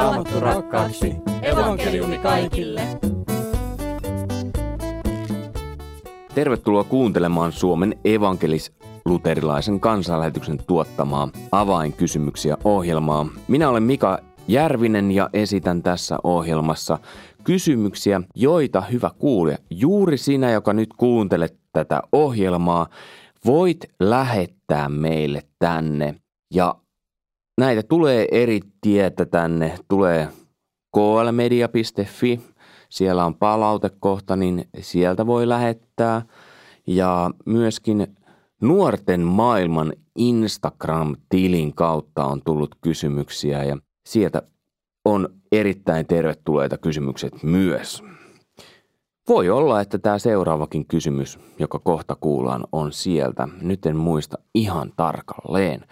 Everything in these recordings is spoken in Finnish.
raamattu rakkaaksi. Evankeliumi kaikille. Tervetuloa kuuntelemaan Suomen evankelis luterilaisen kansanlähetyksen tuottamaa avainkysymyksiä ohjelmaa. Minä olen Mika Järvinen ja esitän tässä ohjelmassa kysymyksiä, joita hyvä kuulija, juuri sinä, joka nyt kuuntelet tätä ohjelmaa, voit lähettää meille tänne. Ja näitä tulee eri tietä tänne. Tulee klmedia.fi, siellä on palautekohta, niin sieltä voi lähettää. Ja myöskin Nuorten maailman Instagram-tilin kautta on tullut kysymyksiä ja sieltä on erittäin tervetulleita kysymykset myös. Voi olla, että tämä seuraavakin kysymys, joka kohta kuullaan, on sieltä. Nyt en muista ihan tarkalleen.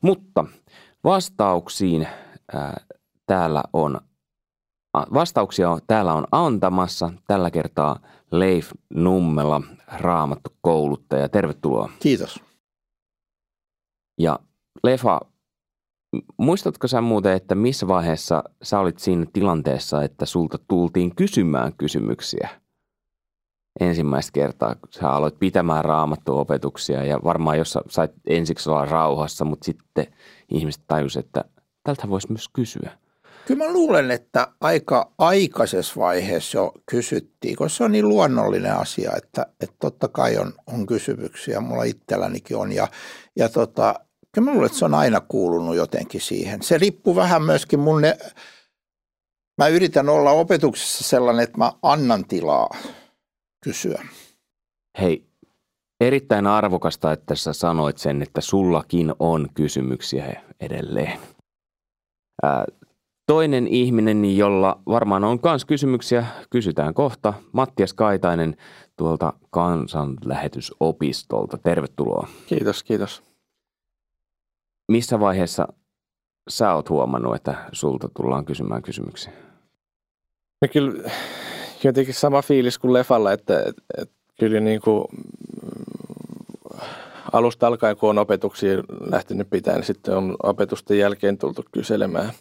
Mutta vastauksiin ää, täällä on vastauksia on, täällä on antamassa tällä kertaa Leif Nummela, raamattu kouluttaja. Tervetuloa. Kiitos. Ja Lefa, muistatko sä muuten, että missä vaiheessa sä olit siinä tilanteessa, että sulta tultiin kysymään kysymyksiä? Ensimmäistä kertaa, kun sä aloit pitämään raamattuopetuksia ja varmaan jos sä sait ensiksi olla rauhassa, mutta sitten ihmiset tajusivat, että tältä voisi myös kysyä. Kyllä mä luulen, että aika aikaisessa vaiheessa jo kysyttiin, koska se on niin luonnollinen asia, että, että totta kai on, on kysymyksiä, mulla itsellänikin on. Ja, ja tota, kyllä mä luulen, että se on aina kuulunut jotenkin siihen. Se riippuu vähän myöskin mun, ne, mä yritän olla opetuksessa sellainen, että mä annan tilaa kysyä. Hei, erittäin arvokasta, että sä sanoit sen, että sullakin on kysymyksiä edelleen. Ää, Toinen ihminen, jolla varmaan on myös kysymyksiä, kysytään kohta. Mattias Kaitainen tuolta kansanlähetysopistolta. Tervetuloa. Kiitos, kiitos. Missä vaiheessa sä oot huomannut, että sulta tullaan kysymään kysymyksiä? No kyllä jotenkin sama fiilis kuin Lefalla, että, että, että kyllä niin kuin mm, alusta alkaen, kun on opetuksia lähtenyt pitämään, niin sitten on opetusten jälkeen tultu kyselemään.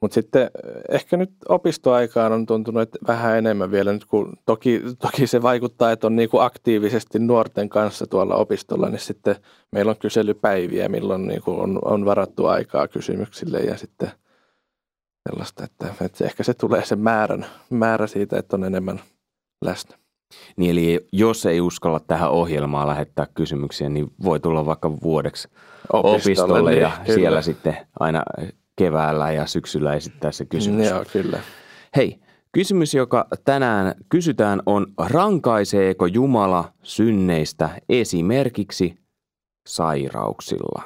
Mutta sitten eh, ehkä nyt opistoaikaan on tuntunut, että vähän enemmän vielä nyt, kun toki, toki se vaikuttaa, että on niin kuin aktiivisesti nuorten kanssa tuolla opistolla, niin sitten meillä on kyselypäiviä, milloin niin kuin on, on varattu aikaa kysymyksille ja sitten sellaista, että, että ehkä se tulee se määrän, määrä siitä, että on enemmän läsnä. Niin eli jos ei uskalla tähän ohjelmaan lähettää kysymyksiä, niin voi tulla vaikka vuodeksi opistolle, opistolle niin, ja kyllä. siellä sitten aina keväällä ja syksyllä esittää se kysymys. Joo, kyllä. Hei, kysymys, joka tänään kysytään on, rankaiseeko Jumala synneistä esimerkiksi sairauksilla?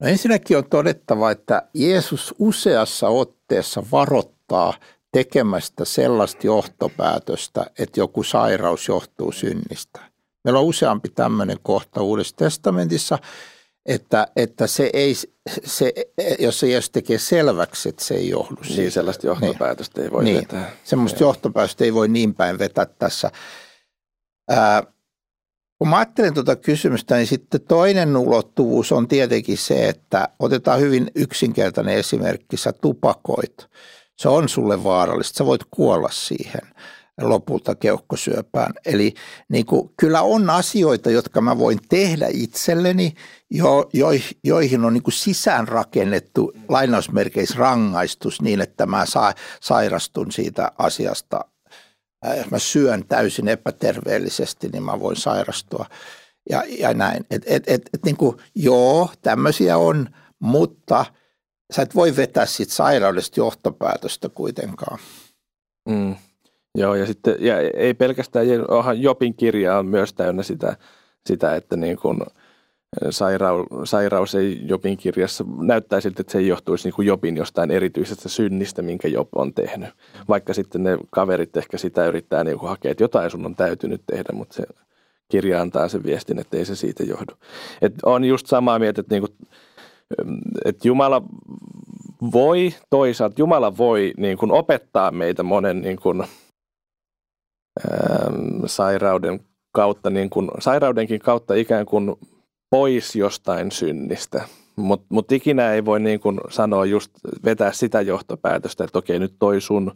No ensinnäkin on todettava, että Jeesus useassa otteessa varoittaa tekemästä sellaista johtopäätöstä, että joku sairaus johtuu synnistä. Meillä on useampi tämmöinen kohta Uudessa testamentissa, että, että se ei, se, jos se jos tekee selväksi, että se ei johdu niin, siitä. sellaista johtopäätöstä niin. ei voi niin. vetää. Semmoista johtopäätöstä ei voi niin päin vetää tässä. Ää, kun mä ajattelen tuota kysymystä, niin sitten toinen ulottuvuus on tietenkin se, että otetaan hyvin yksinkertainen esimerkki, sä tupakoit. Se on sulle vaarallista, sä voit kuolla siihen lopulta keuhkosyöpään. Eli niin kuin, kyllä on asioita, jotka mä voin tehdä itselleni, jo, jo, joihin on niin kuin sisäänrakennettu lainausmerkeissä rangaistus niin, että mä sa, sairastun siitä asiasta. Jos mä syön täysin epäterveellisesti, niin mä voin sairastua ja, ja näin. Et, et, et, et niin kuin, joo, tämmöisiä on, mutta sä et voi vetää siitä sairaudesta johtopäätöstä kuitenkaan. Mm. Joo, ja sitten ja ei pelkästään, onhan Jopin kirja on myös täynnä sitä, sitä että niin kuin sairaus, sairaus ei Jopin kirjassa näyttää siltä, että se johtuisi niin kuin Jopin jostain erityisestä synnistä, minkä Jop on tehnyt. Vaikka sitten ne kaverit ehkä sitä yrittää niin kuin hakea, että jotain sun on täytynyt tehdä, mutta se kirja antaa sen viestin, että ei se siitä johdu. Et on just samaa mieltä, että, niin kuin, että Jumala voi toisaalta, Jumala voi niin kuin opettaa meitä monen niin kuin, Ähm, sairauden kautta, niin kuin, sairaudenkin kautta ikään kuin pois jostain synnistä. Mutta mut ikinä ei voi niin kuin sanoa just vetää sitä johtopäätöstä, että okei nyt toi sun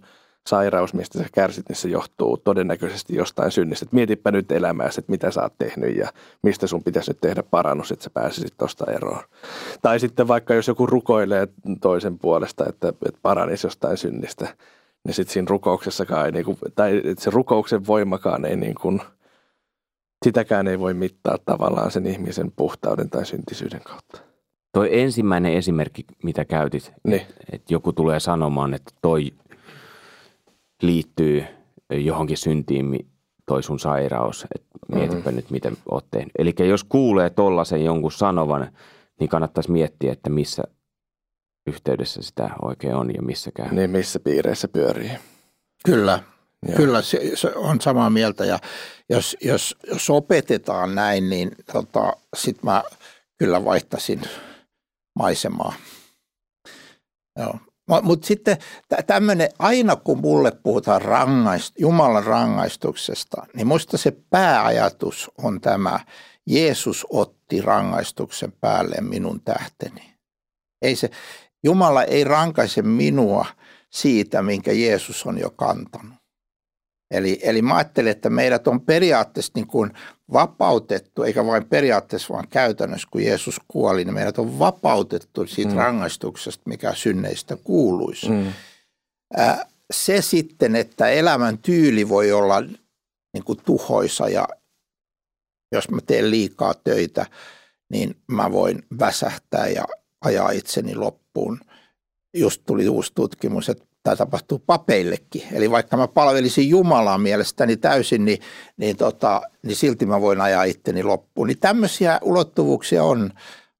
sairaus, mistä sä kärsit, niin se johtuu todennäköisesti jostain synnistä. Et mietipä nyt elämääsi, että mitä sä oot tehnyt ja mistä sun pitäisi nyt tehdä parannus, että sä pääsisit tuosta eroon. Tai sitten vaikka jos joku rukoilee toisen puolesta, että, että paranisi jostain synnistä, niin sitten siinä rukouksessakaan ei, niin kuin, tai se rukouksen voimakaan ei niin kuin, sitäkään ei voi mittaa tavallaan sen ihmisen puhtauden tai syntisyyden kautta. Toi ensimmäinen esimerkki, mitä käytit, Niin. että et joku tulee sanomaan, että toi liittyy johonkin syntiin, toi sun sairaus, että mietipä mm-hmm. nyt, miten oot tehnyt. Eli jos kuulee tollasen jonkun sanovan, niin kannattaisi miettiä, että missä yhteydessä sitä oikein on ja missäkään. Niin missä piireissä pyörii. Kyllä, Joo. Kyllä, se, se on samaa mieltä ja jos, jos, jos opetetaan näin, niin tota, sitten mä kyllä vaihtasin maisemaa. Joo. Mutta sitten tämmöinen, aina kun mulle puhutaan rangaist, Jumalan rangaistuksesta, niin musta se pääajatus on tämä, Jeesus otti rangaistuksen päälle minun tähteni. Ei se, Jumala ei rankaise minua siitä, minkä Jeesus on jo kantanut. Eli, eli mä ajattelen, että meidät on periaatteessa niin kuin vapautettu, eikä vain periaatteessa, vaan käytännössä, kun Jeesus kuoli, niin meidät on vapautettu siitä mm. rangaistuksesta, mikä synneistä kuuluisi. Mm. Se sitten, että elämän tyyli voi olla niin kuin tuhoisa ja jos mä teen liikaa töitä, niin mä voin väsähtää ja ajaa itseni loppuun. Just tuli uusi tutkimus, että tämä tapahtuu papeillekin. Eli vaikka mä palvelisin Jumalaa mielestäni täysin, niin, niin, tota, niin silti mä voin ajaa itteni loppuun. Niin tämmöisiä ulottuvuuksia on.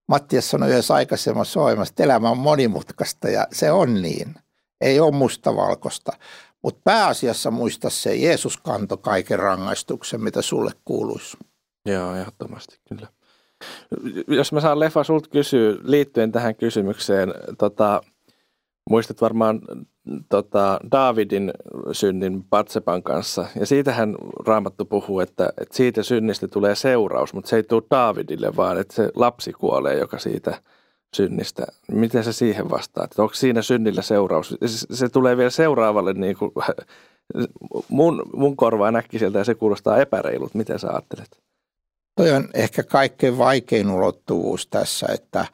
Mattias sanoi yhdessä aikaisemmassa ohjelmassa, että elämä on monimutkaista ja se on niin. Ei ole mustavalkoista. Mutta pääasiassa muista se, Jeesus kanto kaiken rangaistuksen, mitä sulle kuuluisi. Joo, ehdottomasti kyllä. Jos mä saan Leffa sulta kysyä liittyen tähän kysymykseen, tota, muistat varmaan tota, Davidin synnin Patsepan kanssa. Ja siitähän Raamattu puhuu, että, että siitä synnistä tulee seuraus, mutta se ei tule Davidille, vaan että se lapsi kuolee, joka siitä synnistä. Miten se siihen vastaa? Että onko siinä synnillä seuraus? Se, se tulee vielä seuraavalle, niin kuin, mun, mun korvaan äkkiseltä ja se kuulostaa epäreilut. Miten sä ajattelet? Toi on ehkä kaikkein vaikein ulottuvuus tässä, että,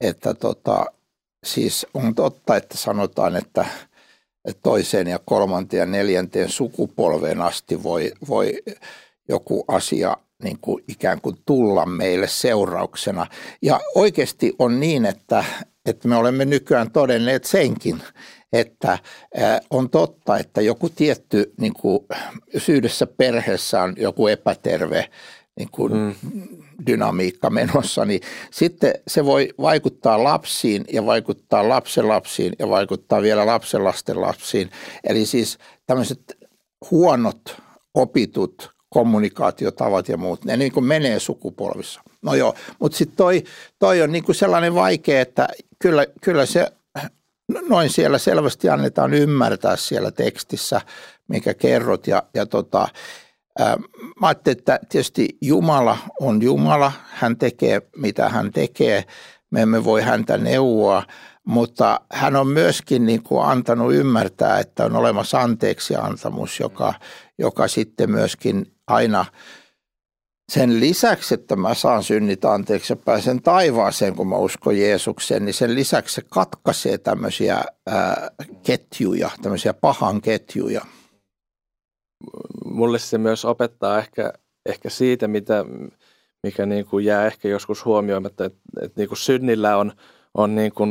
että tota, siis on totta, että sanotaan, että toiseen ja kolmanteen ja neljänteen sukupolveen asti voi, voi joku asia niin kuin ikään kuin tulla meille seurauksena. Ja oikeasti on niin, että, että me olemme nykyään todenneet senkin, että on totta, että joku tietty, niin kuin, jos yhdessä perheessä on joku epäterve niin kuin mm. dynamiikka menossa, niin sitten se voi vaikuttaa lapsiin ja vaikuttaa lapsenlapsiin ja vaikuttaa vielä lapsenlasten lapsiin. Eli siis tämmöiset huonot opitut kommunikaatiotavat ja muut, ne niin kuin menee sukupolvissa. No joo, mutta sitten toi, toi on niin kuin sellainen vaikea, että kyllä, kyllä se noin siellä selvästi annetaan ymmärtää siellä tekstissä, mikä kerrot ja, ja tota, Mä ajattelin, että tietysti Jumala on Jumala, hän tekee mitä hän tekee, me emme voi häntä neuvoa, mutta hän on myöskin niin kuin antanut ymmärtää, että on olemassa anteeksi antamus, joka, joka sitten myöskin aina sen lisäksi, että mä saan synnit anteeksi ja pääsen taivaaseen, kun mä uskon Jeesukseen, niin sen lisäksi se katkaisee tämmöisiä ää, ketjuja, tämmöisiä pahan ketjuja – mulle se myös opettaa ehkä, ehkä siitä, mitä, mikä niin kuin jää ehkä joskus huomioimatta, että, että niin kuin synnillä on, on niin kuin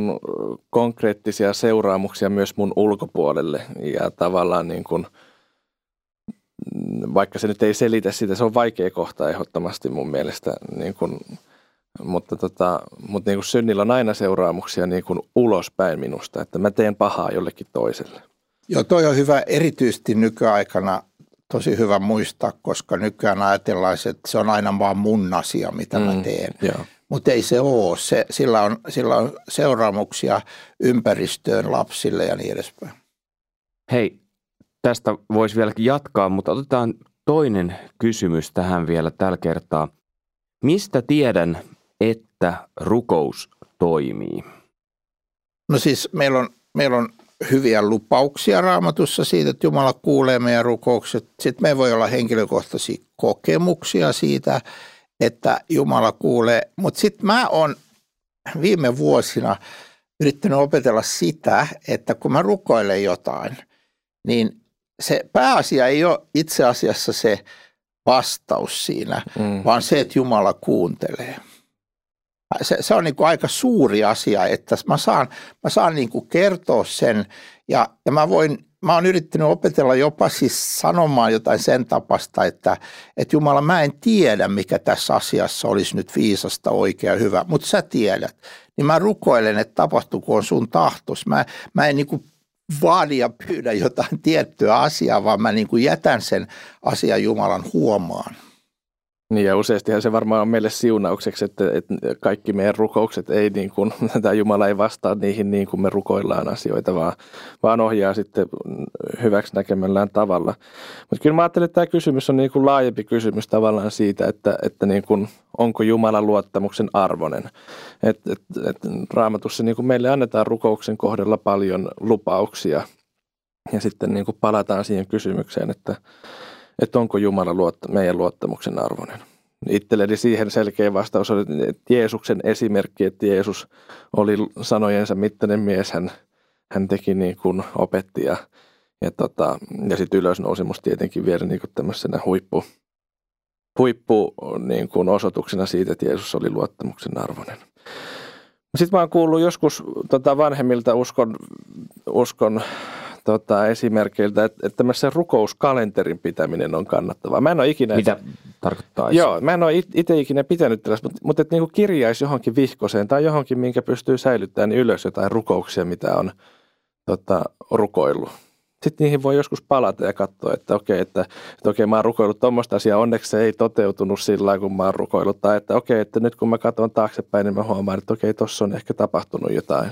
konkreettisia seuraamuksia myös mun ulkopuolelle ja tavallaan niin kuin, vaikka se nyt ei selitä sitä, se on vaikea kohta ehdottomasti mun mielestä, niin kuin, mutta, tota, mutta niin kuin synnillä on aina seuraamuksia niin kuin ulospäin minusta, että mä teen pahaa jollekin toiselle. Joo, toi on hyvä erityisesti nykyaikana tosi hyvä muistaa, koska nykyään ajatellaan, että se on aina vaan mun asia, mitä mm, mä teen. Mutta ei se ole. Se, sillä, on, sillä on seuraamuksia ympäristöön, lapsille ja niin edespäin. Hei, tästä voisi vielä jatkaa, mutta otetaan toinen kysymys tähän vielä tällä kertaa. Mistä tiedän, että rukous toimii? No siis meillä on, meillä on hyviä lupauksia raamatussa siitä, että Jumala kuulee meidän rukoukset. Sitten me voi olla henkilökohtaisia kokemuksia siitä, että Jumala kuulee. Mutta sitten mä oon viime vuosina yrittänyt opetella sitä, että kun mä rukoilen jotain, niin se pääasia ei ole itse asiassa se vastaus siinä, mm. vaan se, että Jumala kuuntelee. Se, se on niin kuin aika suuri asia, että mä saan, mä saan niin kuin kertoa sen ja, ja mä voin mä oon yrittänyt opetella jopa siis sanomaan jotain sen tapasta, että, että Jumala, mä en tiedä, mikä tässä asiassa olisi nyt viisasta, oikea, hyvä, mutta sä tiedät. Niin mä rukoilen, että tapahtuuko on sun tahtos. Mä, mä en niin vaadi ja pyydä jotain tiettyä asiaa, vaan mä niin jätän sen asian Jumalan huomaan. Niin ja useastihan se varmaan on meille siunaukseksi, että, että kaikki meidän rukoukset ei niin kuin, tämä Jumala ei vastaa niihin niin kuin me rukoillaan asioita, vaan, vaan ohjaa sitten hyväksi näkemällään tavalla. Mutta kyllä mä ajattelen, että tämä kysymys on niin kuin laajempi kysymys tavallaan siitä, että, että niin kuin, onko Jumala luottamuksen arvoinen. Et, et, et raamatussa niin kuin meille annetaan rukouksen kohdalla paljon lupauksia ja sitten niin kuin palataan siihen kysymykseen, että että onko Jumala luotta, meidän luottamuksen arvoinen. Itselleni siihen selkeä vastaus oli että Jeesuksen esimerkki, että Jeesus oli sanojensa mittainen mies, hän, hän teki niin kuin opetti ja, ja, tota, ja sitten ylösnousemus tietenkin vielä niin kuin tämmöisenä huippu, huippu niin kuin osoituksena siitä, että Jeesus oli luottamuksen arvoinen. Sitten mä oon kuullut joskus tota vanhemmilta uskon, uskon tota, esimerkkeiltä, että, että tämmöisen rukouskalenterin pitäminen on kannattavaa. Mä en ole ikinä... Mitä tarkoittaa? Joo, mä en ole itse ikinä pitänyt tällaista, mutta, mutta että niin kirjaisi johonkin vihkoseen tai johonkin, minkä pystyy säilyttämään niin ylös jotain rukouksia, mitä on tota, rukoillut. Sitten niihin voi joskus palata ja katsoa, että okei, että, että okei, mä oon rukoillut tuommoista asiaa, onneksi se ei toteutunut sillä lailla, kun mä oon rukoillut. Tai että okei, että nyt kun mä katson taaksepäin, niin mä huomaan, että okei, tuossa on ehkä tapahtunut jotain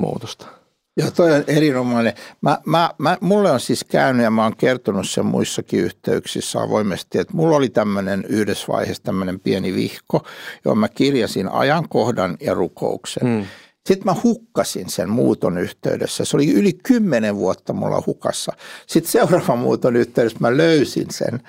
muutosta. Joo, toi on erinomainen. Mä, mä, mä, mulle on siis käynyt ja mä oon kertonut sen muissakin yhteyksissä avoimesti, että mulla oli tämmöinen yhdessä vaiheessa tämmöinen pieni vihko, johon mä kirjasin ajankohdan ja rukouksen. Mm. Sitten mä hukkasin sen muuton yhteydessä. Se oli yli kymmenen vuotta mulla hukassa. Sitten seuraavan muuton yhteydessä mä löysin sen.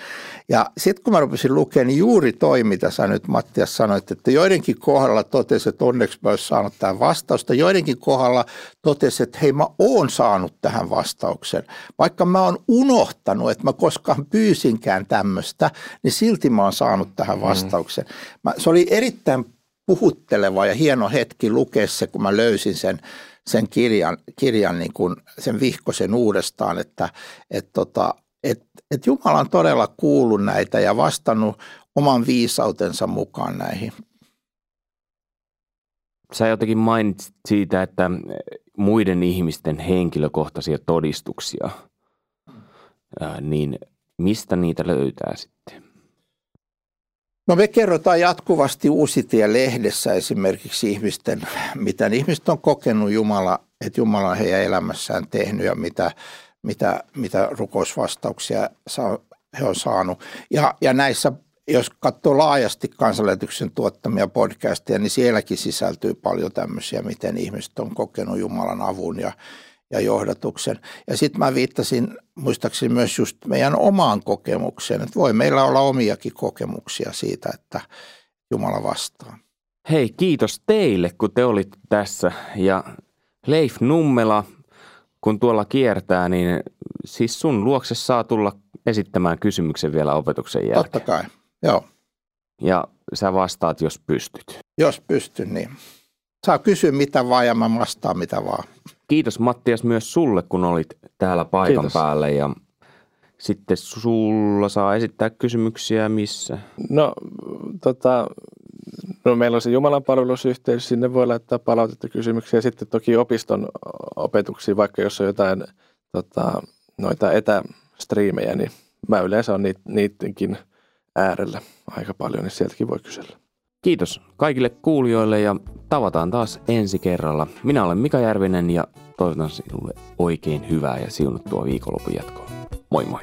Ja sitten kun mä rupesin lukemaan, niin juuri toi, mitä sä nyt Mattias sanoit, että joidenkin kohdalla totesi, että onneksi mä olisin saanut tähän vastausta. Joidenkin kohdalla totesi, että hei mä oon saanut tähän vastauksen. Vaikka mä oon unohtanut, että mä koskaan pyysinkään tämmöistä, niin silti mä oon saanut tähän mm. vastauksen. Mä, se oli erittäin puhutteleva ja hieno hetki lukea se, kun mä löysin sen, sen kirjan, kirjan niin kuin sen vihkosen uudestaan, että et tota, et, et Jumala on todella kuullut näitä ja vastannut oman viisautensa mukaan näihin. Sä jotenkin mainitsit siitä, että muiden ihmisten henkilökohtaisia todistuksia, niin mistä niitä löytää sitten? No me kerrotaan jatkuvasti Uusitie-lehdessä esimerkiksi ihmisten, mitä ihmiset on kokenut Jumala, että Jumala on heidän elämässään tehnyt ja mitä, mitä, mitä rukousvastauksia he on saanut. Ja, ja näissä, jos katsoo laajasti kansanlähetyksen tuottamia podcasteja, niin sielläkin sisältyy paljon tämmöisiä, miten ihmiset on kokenut Jumalan avun ja, ja johdatuksen. Ja sitten mä viittasin muistaakseni myös just meidän omaan kokemukseen, että voi meillä olla omiakin kokemuksia siitä, että Jumala vastaa. Hei, kiitos teille, kun te olit tässä. Ja Leif Nummela, kun tuolla kiertää, niin siis sun luokse saa tulla esittämään kysymyksen vielä opetuksen jälkeen. Totta kai, joo. Ja sä vastaat, jos pystyt. Jos pystyn, niin. Saa kysyä mitä vaan ja mä vastaan mitä vaan. Kiitos Mattias myös sulle, kun olit täällä paikan Kiitos. päällä ja sitten sulla saa esittää kysymyksiä missä? No, tota, no meillä on se Jumalan palvelusyhteys, sinne voi laittaa palautetta kysymyksiä. Sitten toki opiston opetuksia, vaikka jos on jotain tota, noita etästriimejä, niin mä yleensä on niidenkin äärellä aika paljon, niin sieltäkin voi kysellä. Kiitos kaikille kuulijoille ja tavataan taas ensi kerralla. Minä olen Mika Järvinen ja toivotan sinulle oikein hyvää ja siunattua viikonlopun jatkoa. Moi moi!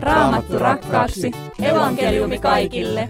Raamattu rakkaaksi, evankeliumi kaikille.